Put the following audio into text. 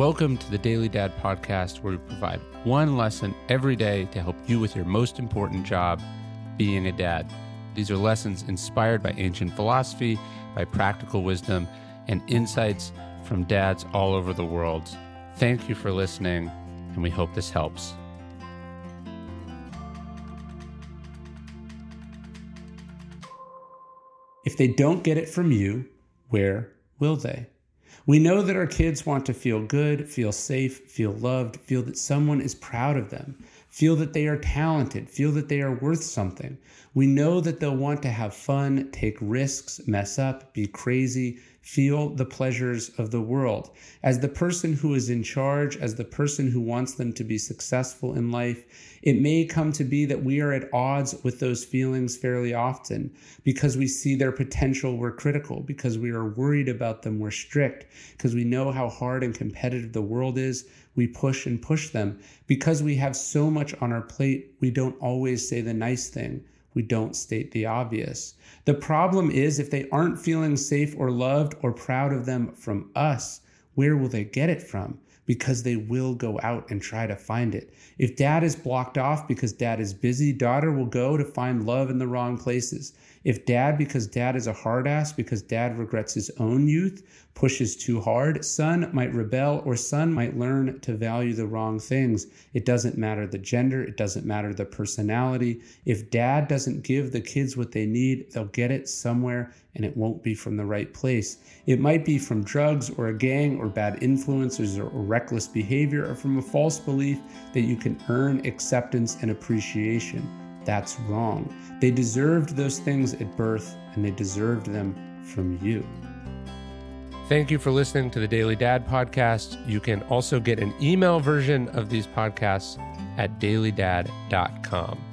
Welcome to the Daily Dad podcast, where we provide one lesson every day to help you with your most important job, being a dad. These are lessons inspired by ancient philosophy, by practical wisdom, and insights from dads all over the world. Thank you for listening, and we hope this helps. If they don't get it from you, where will they? We know that our kids want to feel good, feel safe, feel loved, feel that someone is proud of them, feel that they are talented, feel that they are worth something. We know that they'll want to have fun, take risks, mess up, be crazy, feel the pleasures of the world. As the person who is in charge, as the person who wants them to be successful in life, it may come to be that we are at odds with those feelings fairly often because we see their potential, we're critical, because we are worried about them, we're strict, because we know how hard and competitive the world is, we push and push them. Because we have so much on our plate, we don't always say the nice thing we don't state the obvious. The problem is if they aren't feeling safe or loved or proud of them from us, where will they get it from? Because they will go out and try to find it. If dad is blocked off because dad is busy, daughter will go to find love in the wrong places. If dad, because dad is a hard ass, because dad regrets his own youth, pushes too hard, son might rebel or son might learn to value the wrong things. It doesn't matter the gender, it doesn't matter the personality. If dad doesn't give the kids what they need, they'll get it somewhere and it won't be from the right place. It might be from drugs or a gang or bad influences or, reckless behavior or from a false belief that you can earn acceptance and appreciation. That's wrong. They deserved those things at birth and they deserved them from you. Thank you for listening to the Daily Dad podcast. You can also get an email version of these podcasts at dailydad.com.